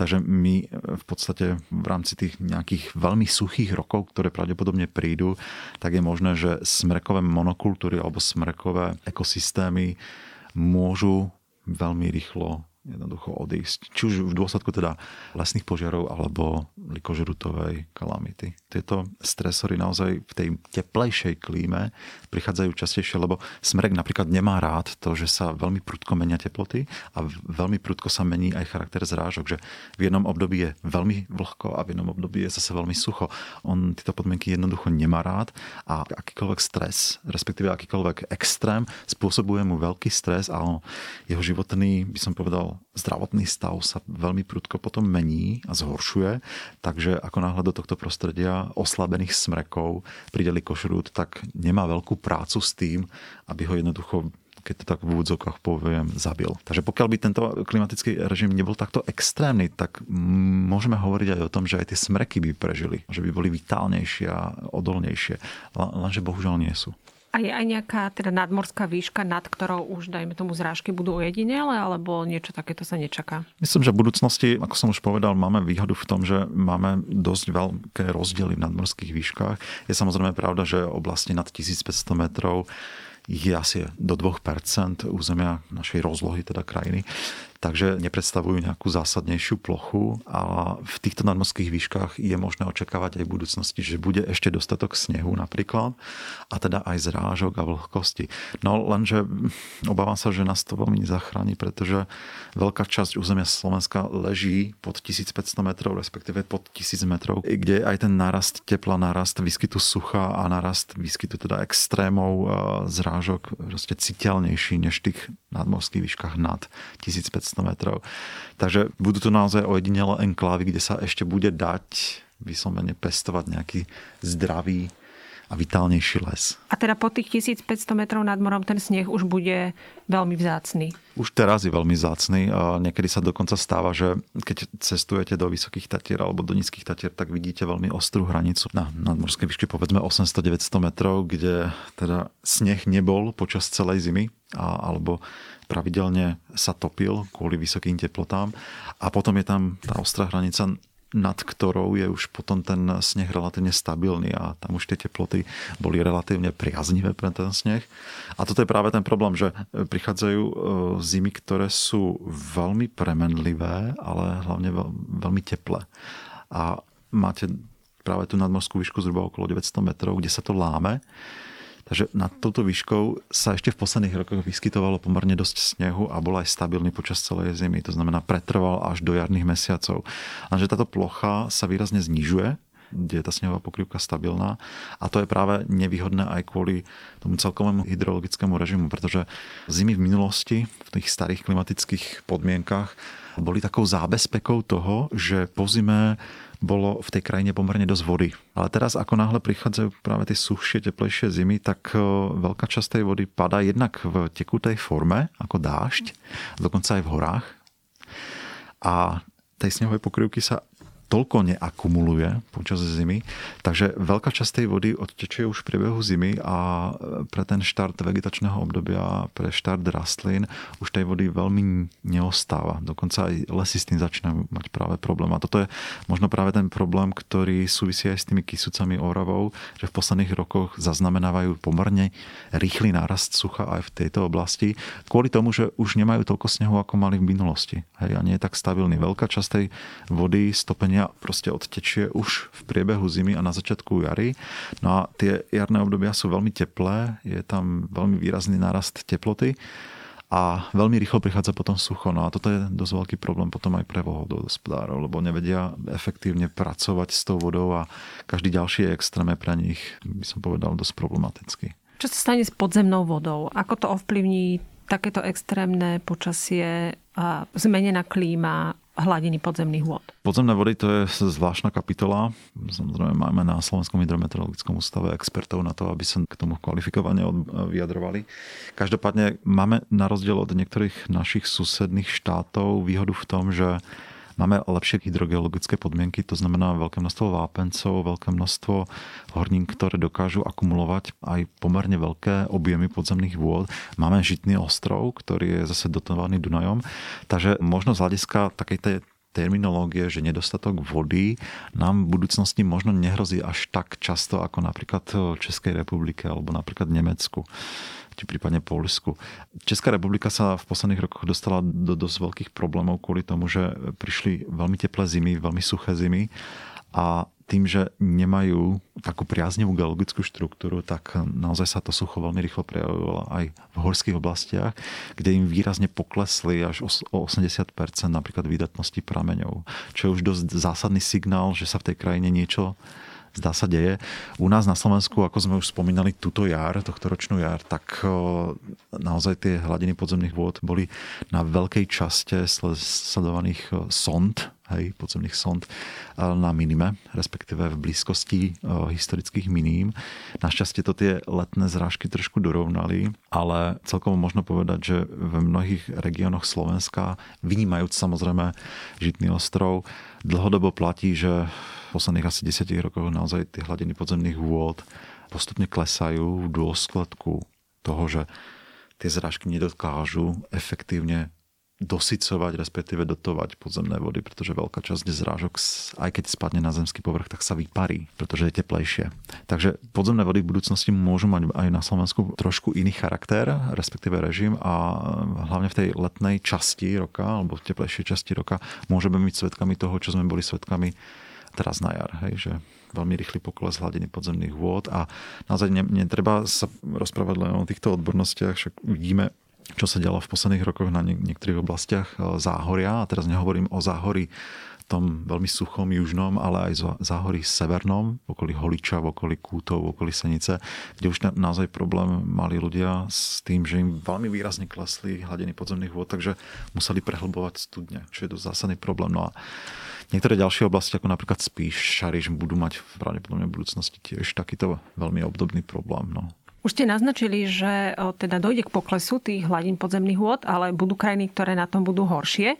Takže my v podstate v rámci tých nejakých veľmi suchých rokov, ktoré pravdepodobne prídu, tak je možné, že smrekové monokultúry alebo smrekové ekosystémy môžu veľmi rýchlo jednoducho odísť. Či už v dôsledku teda lesných požiarov alebo likožrutovej kalamity. Tieto stresory naozaj v tej teplejšej klíme prichádzajú častejšie, lebo smrek napríklad nemá rád to, že sa veľmi prudko menia teploty a veľmi prudko sa mení aj charakter zrážok, že v jednom období je veľmi vlhko a v jednom období je zase veľmi sucho. On tieto podmienky jednoducho nemá rád a akýkoľvek stres, respektíve akýkoľvek extrém spôsobuje mu veľký stres a jeho životný, by som povedal, zdravotný stav sa veľmi prudko potom mení a zhoršuje, takže ako náhle do tohto prostredia oslabených smrekov príde likošrút, tak nemá veľkú prácu s tým, aby ho jednoducho keď to tak v úvodzokách poviem, zabil. Takže pokiaľ by tento klimatický režim nebol takto extrémny, tak môžeme hovoriť aj o tom, že aj tie smreky by prežili, že by boli vitálnejšie a odolnejšie. Lenže bohužiaľ nie sú. A je aj nejaká teda nadmorská výška, nad ktorou už, dajme tomu, zrážky budú ojedinele, alebo niečo takéto sa nečaká? Myslím, že v budúcnosti, ako som už povedal, máme výhodu v tom, že máme dosť veľké rozdiely v nadmorských výškach. Je samozrejme pravda, že oblasti nad 1500 metrov je asi do 2% územia našej rozlohy, teda krajiny takže nepredstavujú nejakú zásadnejšiu plochu a v týchto nadmorských výškach je možné očakávať aj v budúcnosti, že bude ešte dostatok snehu napríklad a teda aj zrážok a vlhkosti. No lenže obávam sa, že nás to veľmi nezachráni, pretože veľká časť územia Slovenska leží pod 1500 metrov, respektíve pod 1000 metrov, kde aj ten nárast tepla, nárast výskytu sucha a nárast výskytu teda extrémov zrážok proste citeľnejší než v tých nadmorských výškach nad 1500 500 metrov. Takže budú tu naozaj ojedinele enklávy, kde sa ešte bude dať vyslovene pestovať nejaký zdravý a vitálnejší les. A teda po tých 1500 metrov nad morom ten sneh už bude veľmi vzácný. Už teraz je veľmi vzácný. A niekedy sa dokonca stáva, že keď cestujete do vysokých tatier alebo do nízkych tatier, tak vidíte veľmi ostrú hranicu na nadmorskej výške povedzme 800-900 metrov, kde teda sneh nebol počas celej zimy a, alebo pravidelne sa topil kvôli vysokým teplotám. A potom je tam tá ostrá hranica, nad ktorou je už potom ten sneh relatívne stabilný a tam už tie teploty boli relatívne priaznivé pre ten sneh. A toto je práve ten problém, že prichádzajú e, zimy, ktoré sú veľmi premenlivé, ale hlavne veľmi teplé. A máte práve tú nadmorskú výšku zhruba okolo 900 metrov, kde sa to láme Takže nad touto výškou sa ešte v posledných rokoch vyskytovalo pomerne dosť snehu a bol aj stabilný počas celej zimy. To znamená, pretrval až do jarných mesiacov. že táto plocha sa výrazne znižuje, kde je tá snehová pokrývka stabilná. A to je práve nevýhodné aj kvôli tomu celkovému hydrologickému režimu, pretože zimy v minulosti, v tých starých klimatických podmienkach, boli takou zábezpekou toho, že po zime bolo v tej krajine pomerne dosť vody. Ale teraz, ako náhle prichádzajú práve tie suchšie, teplejšie zimy, tak e, veľká časť tej vody padá jednak v tekutej forme, ako dážď, dokonca aj v horách. A tej snehovej pokrývky sa toľko neakumuluje počas zimy, takže veľká časť tej vody odtečuje už v priebehu zimy a pre ten štart vegetačného obdobia, pre štart rastlín už tej vody veľmi neostáva. Dokonca aj lesy s tým začínajú mať práve problém. A toto je možno práve ten problém, ktorý súvisí aj s tými kysúcami Oravou, že v posledných rokoch zaznamenávajú pomerne rýchly nárast sucha aj v tejto oblasti, kvôli tomu, že už nemajú toľko snehu, ako mali v minulosti. Hej, a nie je tak stabilný. Veľká časť tej vody, stopenia dňa proste odtečie už v priebehu zimy a na začiatku jary. No a tie jarné obdobia sú veľmi teplé, je tam veľmi výrazný nárast teploty a veľmi rýchlo prichádza potom sucho. No a toto je dosť veľký problém potom aj pre vodohospodárov, lebo nevedia efektívne pracovať s tou vodou a každý ďalší extrém je pre nich, by som povedal, dosť problematický. Čo sa stane s podzemnou vodou? Ako to ovplyvní takéto extrémne počasie zmenená klíma hladiny podzemných vôd? Podzemné vody to je zvláštna kapitola. Samozrejme máme na Slovenskom hydrometeorologickom ústave expertov na to, aby sa k tomu kvalifikovane vyjadrovali. Každopádne máme na rozdiel od niektorých našich susedných štátov výhodu v tom, že Máme lepšie hydrogeologické podmienky, to znamená veľké množstvo vápencov, veľké množstvo hornín, ktoré dokážu akumulovať aj pomerne veľké objemy podzemných vôd. Máme Žitný ostrov, ktorý je zase dotovaný Dunajom. Takže možno z hľadiska takej tej terminológie, že nedostatok vody nám v budúcnosti možno nehrozí až tak často ako napríklad v Českej republike alebo napríklad v Nemecku či prípadne Polsku. Česká republika sa v posledných rokoch dostala do dosť veľkých problémov kvôli tomu, že prišli veľmi teplé zimy, veľmi suché zimy a tým, že nemajú takú priaznivú geologickú štruktúru, tak naozaj sa to sucho veľmi rýchlo prejavovalo aj v horských oblastiach, kde im výrazne poklesli až o 80% napríklad výdatnosti prameňov, čo je už dosť zásadný signál, že sa v tej krajine niečo zdá sa deje. U nás na Slovensku, ako sme už spomínali túto jar, tohto ročnú jar, tak naozaj tie hladiny podzemných vôd boli na veľkej časte sledovaných sond hej, podzemných sond na minime, respektíve v blízkosti historických miním. Našťastie to tie letné zrážky trošku dorovnali, ale celkovo možno povedať, že v mnohých regiónoch Slovenska, vynímajúc samozrejme Žitný ostrov, dlhodobo platí, že v posledných asi 10 rokoch naozaj tie hladiny podzemných vôd postupne klesajú v dôsledku toho, že tie zrážky nedokážu efektívne dosycovať, respektíve dotovať podzemné vody, pretože veľká časť zrážok, aj keď spadne na zemský povrch, tak sa vyparí, pretože je teplejšie. Takže podzemné vody v budúcnosti môžu mať aj na Slovensku trošku iný charakter, respektíve režim a hlavne v tej letnej časti roka, alebo v teplejšej časti roka, môžeme byť svetkami toho, čo sme boli svetkami teraz na jar, hej, že veľmi rýchly pokles hladiny podzemných vôd a naozaj netreba sa rozprávať len o týchto odbornostiach, však vidíme čo sa dialo v posledných rokoch na niektorých oblastiach e, záhoria. A teraz nehovorím o záhori tom veľmi suchom južnom, ale aj záhorí severnom, v okolí Holiča, v okolí Kútov, v okolí Senice, kde už naozaj problém mali ľudia s tým, že im veľmi výrazne klesli hladiny podzemných vôd, takže museli prehlbovať studne, čo je dosť zásadný problém. No a niektoré ďalšie oblasti, ako napríklad Spíš, Šariš, budú mať pravdepodobne v budúcnosti tiež takýto veľmi obdobný problém. No. Už ste naznačili, že teda dojde k poklesu tých hladín podzemných vôd, ale budú krajiny, ktoré na tom budú horšie.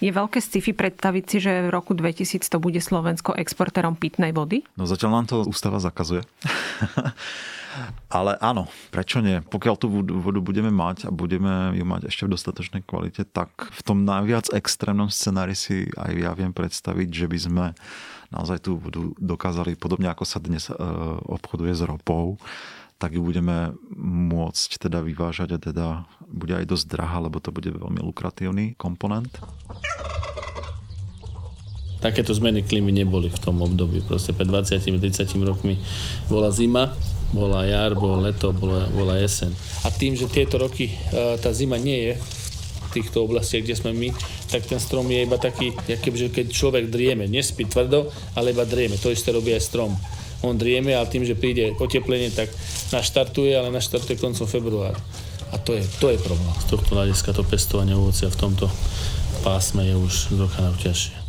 Je veľké sci-fi predstaviť si, že v roku 2100 bude Slovensko exportérom pitnej vody? No zatiaľ nám to ústava zakazuje. Ale áno, prečo nie? Pokiaľ tú vodu budeme mať a budeme ju mať ešte v dostatočnej kvalite, tak v tom najviac extrémnom scenári si aj ja viem predstaviť, že by sme naozaj tú vodu dokázali, podobne ako sa dnes e, obchoduje s ropou, tak ju budeme môcť teda vyvážať a teda bude aj dosť drahá, lebo to bude veľmi lukratívny komponent. Takéto zmeny klímy neboli v tom období. Proste pred 20-30 rokmi bola zima, bola jar, bolo leto, bola, bola jeseň. A tým, že tieto roky e, tá zima nie je v týchto oblastiach, kde sme my, tak ten strom je iba taký, že keď človek drieme, nespí tvrdo, ale iba drieme. To isté robí aj strom on drieme, ale tým, že príde oteplenie, tak naštartuje, ale naštartuje koncom februára. A to je, to je problém. Z tohto hľadiska to pestovanie ovocia v tomto pásme je už trocha ťažšie.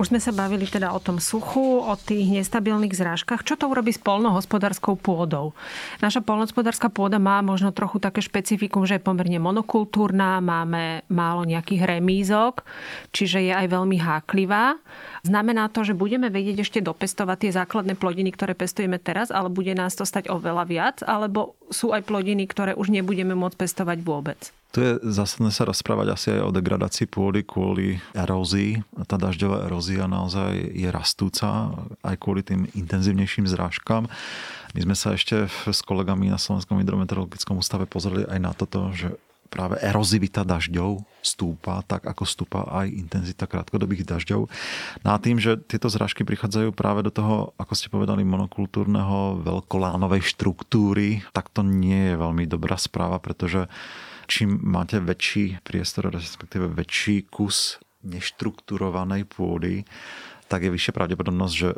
Už sme sa bavili teda o tom suchu, o tých nestabilných zrážkach. Čo to urobí s polnohospodárskou pôdou? Naša polnohospodárska pôda má možno trochu také špecifikum, že je pomerne monokultúrna, máme málo nejakých remízok, čiže je aj veľmi háklivá. Znamená to, že budeme vedieť ešte dopestovať tie základné plodiny, ktoré pestujeme teraz, ale bude nás to stať oveľa viac, alebo sú aj plodiny, ktoré už nebudeme môcť pestovať vôbec? Tu je zásadné sa rozprávať asi aj o degradácii pôdy kvôli erózii. Tá dažďová erózia naozaj je rastúca aj kvôli tým intenzívnejším zrážkam. My sme sa ešte s kolegami na Slovenskom hydrometeorologickom ústave pozreli aj na toto, že práve erozivita dažďov stúpa, tak ako stúpa aj intenzita krátkodobých dažďov. No a tým, že tieto zrážky prichádzajú práve do toho, ako ste povedali, monokultúrneho veľkolánovej štruktúry, tak to nie je veľmi dobrá správa, pretože čím máte väčší priestor, respektíve väčší kus neštrukturovanej pôdy, tak je vyššia pravdepodobnosť, že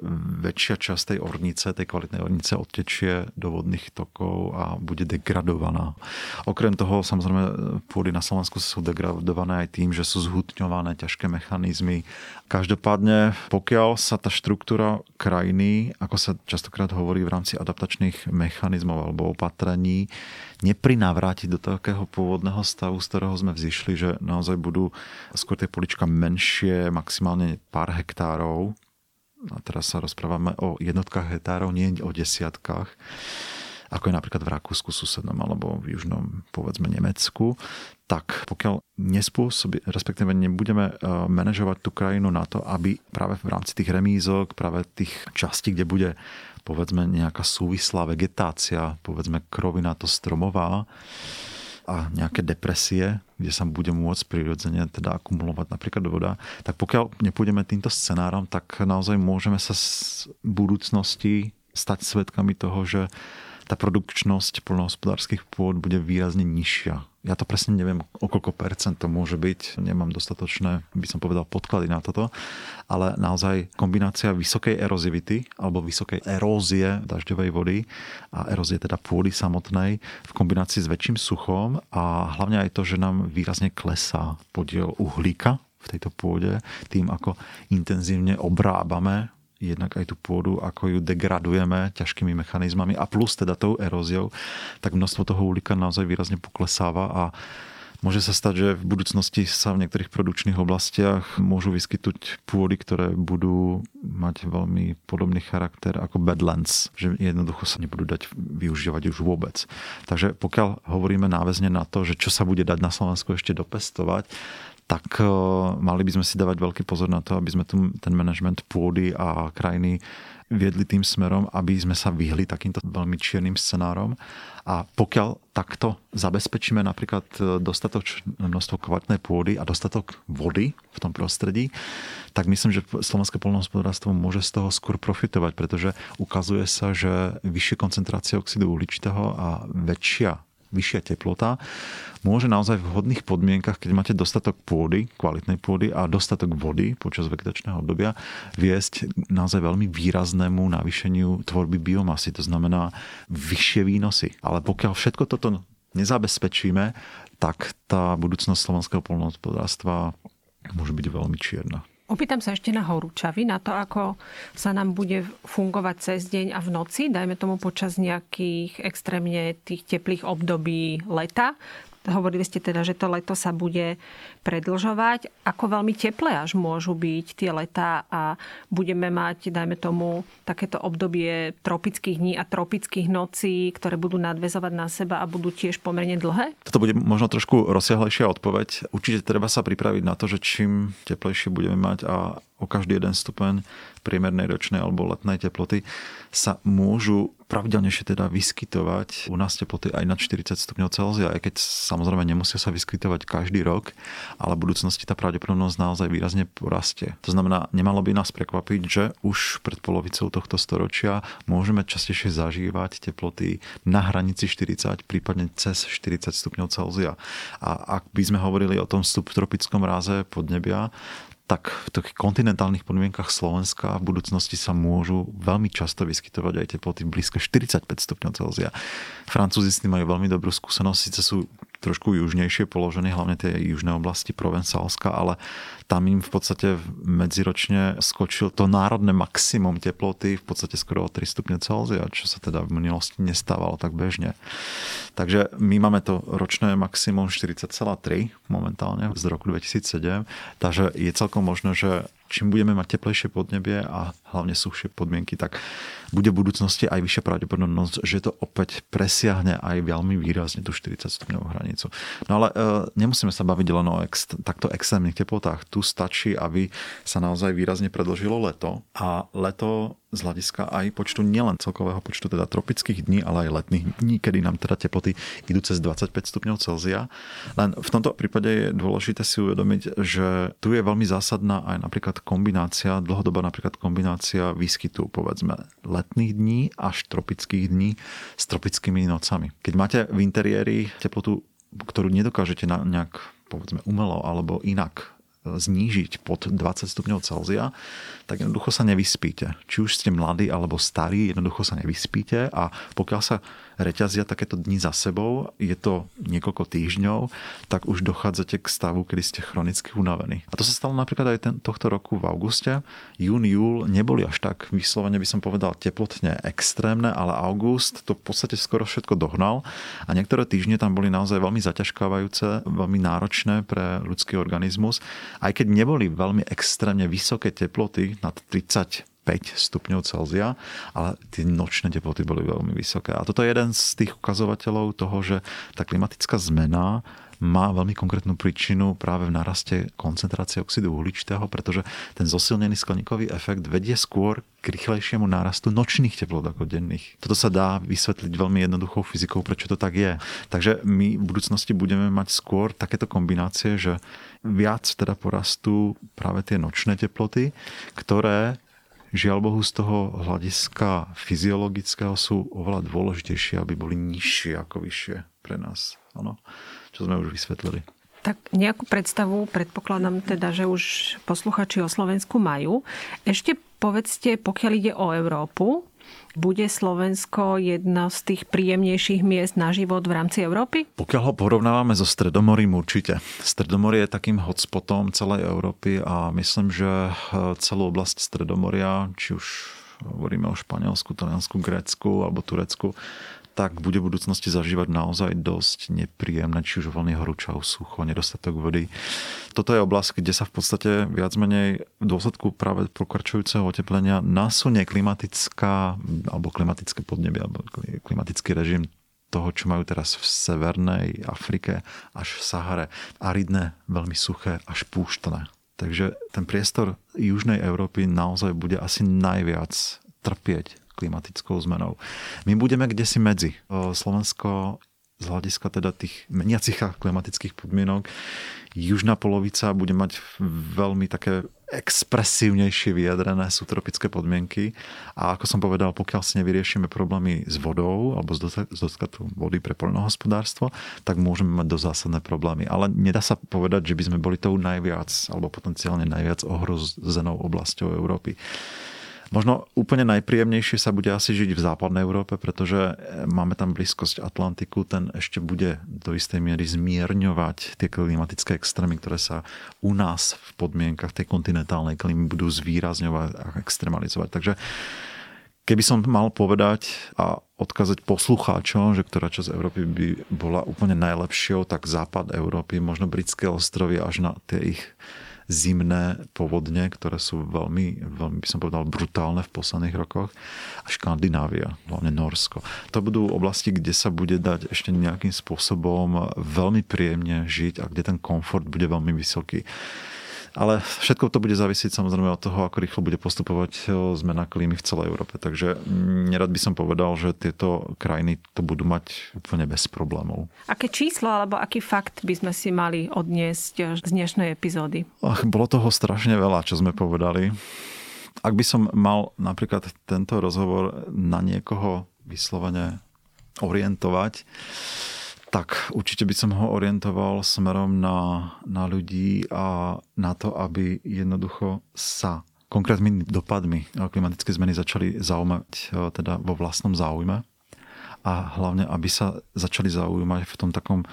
väčšia časť tej ornice, tej kvalitnej ornice odtečie do vodných tokov a bude degradovaná. Okrem toho, samozrejme, pôdy na Slovensku sú degradované aj tým, že sú zhutňované ťažké mechanizmy. Každopádne, pokiaľ sa tá štruktúra krajiny, ako sa častokrát hovorí v rámci adaptačných mechanizmov alebo opatrení, neprinavrátiť do takého pôvodného stavu, z ktorého sme vzýšli, že naozaj budú skôr tie polička menšie, maximálne pár hektárov. A teraz sa rozprávame o jednotkách hektárov, nie o desiatkách ako je napríklad v Rakúsku susednom alebo v južnom, povedzme, Nemecku, tak pokiaľ nespôsobí, respektíve nebudeme e, manažovať tú krajinu na to, aby práve v rámci tých remízok, práve tých častí, kde bude povedzme nejaká súvislá vegetácia, povedzme to stromová a nejaké depresie, kde sa bude môcť prirodzene teda akumulovať napríklad voda, tak pokiaľ nepôjdeme týmto scenárom, tak naozaj môžeme sa z budúcnosti stať svetkami toho, že tá produkčnosť polnohospodárských pôd bude výrazne nižšia. Ja to presne neviem, o koľko percent to môže byť. Nemám dostatočné, by som povedal, podklady na toto. Ale naozaj kombinácia vysokej erozivity alebo vysokej erózie dažďovej vody a erózie teda pôdy samotnej v kombinácii s väčším suchom a hlavne aj to, že nám výrazne klesá podiel uhlíka v tejto pôde tým, ako intenzívne obrábame jednak aj tú pôdu, ako ju degradujeme ťažkými mechanizmami a plus teda tou eróziou, tak množstvo toho uhlíka naozaj výrazne poklesáva a Môže sa stať, že v budúcnosti sa v niektorých produkčných oblastiach môžu vyskytnúť pôdy, ktoré budú mať veľmi podobný charakter ako badlands, že jednoducho sa nebudú dať využívať už vôbec. Takže pokiaľ hovoríme náväzne na to, že čo sa bude dať na Slovensku ešte dopestovať, tak eh, mali by sme si dávať veľký pozor na to, aby sme ten manažment pôdy a krajiny viedli tým smerom, aby sme sa vyhli takýmto veľmi čiernym scenárom. A pokiaľ takto zabezpečíme napríklad eh, dostatočné množstvo kvalitnej pôdy a dostatok vody v tom prostredí, tak myslím, že slovenské polnohospodárstvo môže z toho skôr profitovať, pretože ukazuje sa, že vyššie koncentrácie oxidu uhličitého a väčšia vyššia teplota, môže naozaj v vhodných podmienkach, keď máte dostatok pôdy, kvalitnej pôdy a dostatok vody počas vegetačného obdobia, viesť naozaj veľmi výraznému navýšeniu tvorby biomasy, to znamená vyššie výnosy. Ale pokiaľ všetko toto nezabezpečíme, tak tá budúcnosť slovenského polnohospodárstva môže byť veľmi čierna. Opýtam sa ešte na horúčavy, na to, ako sa nám bude fungovať cez deň a v noci, dajme tomu počas nejakých extrémne tých teplých období leta. Hovorili ste teda, že to leto sa bude predlžovať. Ako veľmi teplé až môžu byť tie letá a budeme mať, dajme tomu, takéto obdobie tropických dní a tropických nocí, ktoré budú nadvezovať na seba a budú tiež pomerne dlhé? Toto bude možno trošku rozsiahlejšia odpoveď. Určite treba sa pripraviť na to, že čím teplejšie budeme mať a o každý jeden stupeň priemernej ročnej alebo letnej teploty sa môžu pravidelnejšie teda vyskytovať u nás teploty aj nad 40 stupňov Celzia, aj keď samozrejme nemusia sa vyskytovať každý rok, ale v budúcnosti tá pravdepodobnosť naozaj výrazne porastie. To znamená, nemalo by nás prekvapiť, že už pred polovicou tohto storočia môžeme častejšie zažívať teploty na hranici 40, prípadne cez 40 stupňov Celzia. A ak by sme hovorili o tom subtropickom ráze podnebia, tak v takých kontinentálnych podmienkach Slovenska v budúcnosti sa môžu veľmi často vyskytovať aj teploty blízko 45 stupňov Celzia. Francúzi s tým majú veľmi dobrú skúsenosť, síce sú trošku južnejšie položené, hlavne tie južné oblasti Provencálska, ale tam im v podstate medziročne skočil to národné maximum teploty v podstate skoro o 3 stupne Celzia, čo sa teda v minulosti nestávalo tak bežne. Takže my máme to ročné maximum 40,3 momentálne z roku 2007, takže je celkom možné, že čím budeme mať teplejšie podnebie a hlavne suchšie podmienky, tak bude v budúcnosti aj vyššia pravdepodobnosť, že to opäť presiahne aj veľmi výrazne tú 40 stupňovú hranicu. No ale e, nemusíme sa baviť len o ex, takto extrémnych teplotách. Tu stačí, aby sa naozaj výrazne predlžilo leto a leto z hľadiska aj počtu nielen celkového počtu teda tropických dní, ale aj letných dní, kedy nám teda teploty idú cez 25 stupňov Celzia. Len v tomto prípade je dôležité si uvedomiť, že tu je veľmi zásadná aj napríklad kombinácia, dlhodobá napríklad kombinácia výskytu povedzme letných dní až tropických dní s tropickými nocami. Keď máte v interiéri teplotu, ktorú nedokážete na nejak povedzme umelo alebo inak znížiť pod 20 stupňov Celzia, tak jednoducho sa nevyspíte. Či už ste mladí alebo starí, jednoducho sa nevyspíte a pokiaľ sa reťazia takéto dni za sebou, je to niekoľko týždňov, tak už dochádzate k stavu, kedy ste chronicky unavení. A to sa stalo napríklad aj ten, tohto roku v auguste. Jún, júl neboli až tak vyslovene by som povedal teplotne extrémne, ale august to v podstate skoro všetko dohnal a niektoré týždne tam boli naozaj veľmi zaťažkávajúce, veľmi náročné pre ľudský organizmus aj keď neboli veľmi extrémne vysoké teploty nad 30 5 stupňov Celzia, ale tie nočné teploty boli veľmi vysoké. A toto je jeden z tých ukazovateľov toho, že tá klimatická zmena má veľmi konkrétnu príčinu práve v naraste koncentrácie oxidu uhličitého, pretože ten zosilnený skleníkový efekt vedie skôr k rýchlejšiemu nárastu nočných teplot ako denných. Toto sa dá vysvetliť veľmi jednoduchou fyzikou, prečo to tak je. Takže my v budúcnosti budeme mať skôr takéto kombinácie, že viac teda porastú práve tie nočné teploty, ktoré žiaľ Bohu z toho hľadiska fyziologického sú oveľa dôležitejšie, aby boli nižšie ako vyššie pre nás. Ano čo sme už vysvetlili. Tak nejakú predstavu predpokladám teda, že už posluchači o Slovensku majú. Ešte povedzte, pokiaľ ide o Európu, bude Slovensko jedno z tých príjemnejších miest na život v rámci Európy? Pokiaľ ho porovnávame so Stredomorím určite. Stredomorie je takým hotspotom celej Európy a myslím, že eh, celú oblasť Stredomoria, či už hovoríme o Španielsku, Taliansku, Grécku alebo Turecku, tak bude v budúcnosti zažívať naozaj dosť nepríjemné, či už vlny horúčav, sucho, nedostatok vody. Toto je oblasť, kde sa v podstate viac menej v dôsledku práve pokračujúceho oteplenia nasunie klimatická alebo klimatické podnebie alebo klimatický režim toho, čo majú teraz v Severnej Afrike až v Sahare. Aridné, veľmi suché, až púštne. Takže ten priestor južnej Európy naozaj bude asi najviac trpieť klimatickou zmenou. My budeme kde si medzi. Slovensko z hľadiska teda tých meniacich klimatických podmienok južná polovica bude mať veľmi také expresívnejšie vyjadrené subtropické podmienky a ako som povedal, pokiaľ si nevyriešime problémy s vodou alebo s dostatkom vody pre poľnohospodárstvo, tak môžeme mať dosť zásadné problémy. Ale nedá sa povedať, že by sme boli tou najviac alebo potenciálne najviac ohrozenou oblasťou Európy. Možno úplne najpríjemnejšie sa bude asi žiť v západnej Európe, pretože e, máme tam blízkosť Atlantiku, ten ešte bude do istej miery zmierňovať tie klimatické extrémy, ktoré sa u nás v podmienkach tej kontinentálnej klímy budú zvýrazňovať a extremalizovať. Takže Keby som mal povedať a odkázať poslucháčom, že ktorá časť Európy by bola úplne najlepšou, tak západ Európy, možno britské ostrovy až na tie ich zimné povodne, ktoré sú veľmi, veľmi by som povedal, brutálne v posledných rokoch. A Škandinávia, hlavne Norsko. To budú oblasti, kde sa bude dať ešte nejakým spôsobom veľmi príjemne žiť a kde ten komfort bude veľmi vysoký. Ale všetko to bude závisieť samozrejme od toho, ako rýchlo bude postupovať zmena klímy v celej Európe. Takže mm, nerad by som povedal, že tieto krajiny to budú mať úplne bez problémov. Aké číslo alebo aký fakt by sme si mali odniesť z dnešnej epizódy? Ach, bolo toho strašne veľa, čo sme povedali. Ak by som mal napríklad tento rozhovor na niekoho vyslovene orientovať, tak určite by som ho orientoval smerom na, na ľudí a na to, aby jednoducho sa konkrétnymi dopadmi klimatické zmeny začali zaujímať e, teda vo vlastnom záujme a hlavne, aby sa začali zaujímať v tom takom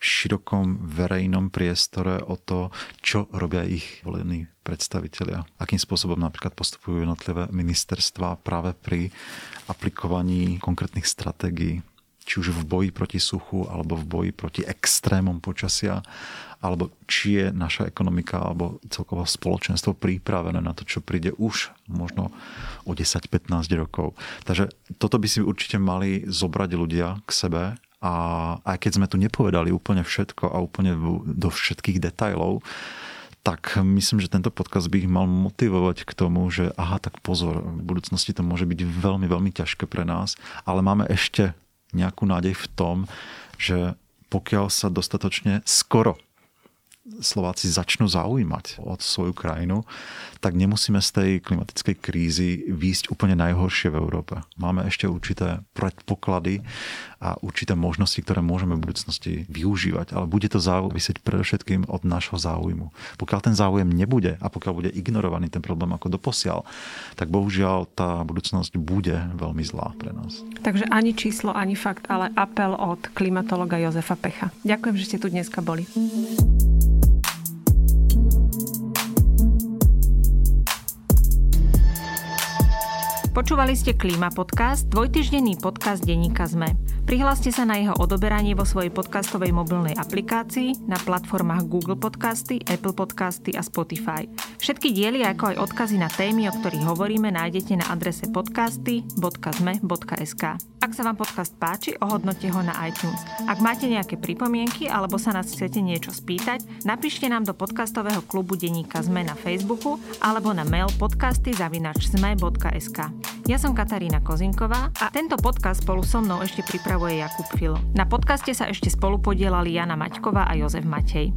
širokom verejnom priestore o to, čo robia ich volení predstavitelia. Akým spôsobom napríklad postupujú jednotlivé ministerstva práve pri aplikovaní konkrétnych stratégií či už v boji proti suchu, alebo v boji proti extrémom počasia, alebo či je naša ekonomika alebo celkovo spoločenstvo pripravené na to, čo príde už možno o 10-15 rokov. Takže toto by si určite mali zobrať ľudia k sebe a aj keď sme tu nepovedali úplne všetko a úplne do všetkých detajlov, tak myslím, že tento podcast by ich mal motivovať k tomu, že aha, tak pozor, v budúcnosti to môže byť veľmi, veľmi ťažké pre nás, ale máme ešte nejakú nádej v tom, že pokiaľ sa dostatočne skoro Slováci začnú zaujímať o svoju krajinu, tak nemusíme z tej klimatickej krízy výjsť úplne najhoršie v Európe. Máme ešte určité predpoklady a určité možnosti, ktoré môžeme v budúcnosti využívať, ale bude to závisieť predovšetkým od nášho záujmu. Pokiaľ ten záujem nebude a pokiaľ bude ignorovaný ten problém ako doposiaľ, tak bohužiaľ tá budúcnosť bude veľmi zlá pre nás. Takže ani číslo, ani fakt, ale apel od klimatologa Jozefa Pecha. Ďakujem, že ste tu dneska boli. Počúvali ste Klíma podcast, dvojtyždenný podcast denníka ZME. Prihláste sa na jeho odoberanie vo svojej podcastovej mobilnej aplikácii na platformách Google Podcasty, Apple Podcasty a Spotify. Všetky diely ako aj odkazy na témy, o ktorých hovoríme, nájdete na adrese podcasty.zme.sk. Ak sa vám podcast páči, ohodnote ho na iTunes. Ak máte nejaké pripomienky alebo sa nás chcete niečo spýtať, napíšte nám do podcastového klubu denníka ZME na Facebooku alebo na mail podcasty.zme.sk. Ja som Katarína Kozinková a tento podcast spolu so mnou ešte pripravuje pripravuje Jakub Filo. Na podcaste sa ešte spolu podielali Jana Maťková a Jozef Matej.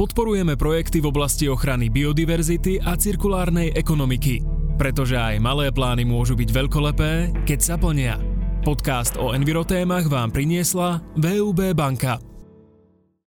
Podporujeme projekty v oblasti ochrany biodiverzity a cirkulárnej ekonomiky, pretože aj malé plány môžu byť veľkolepé, keď sa plnia. Podcast o envirotémach vám priniesla VUB banka.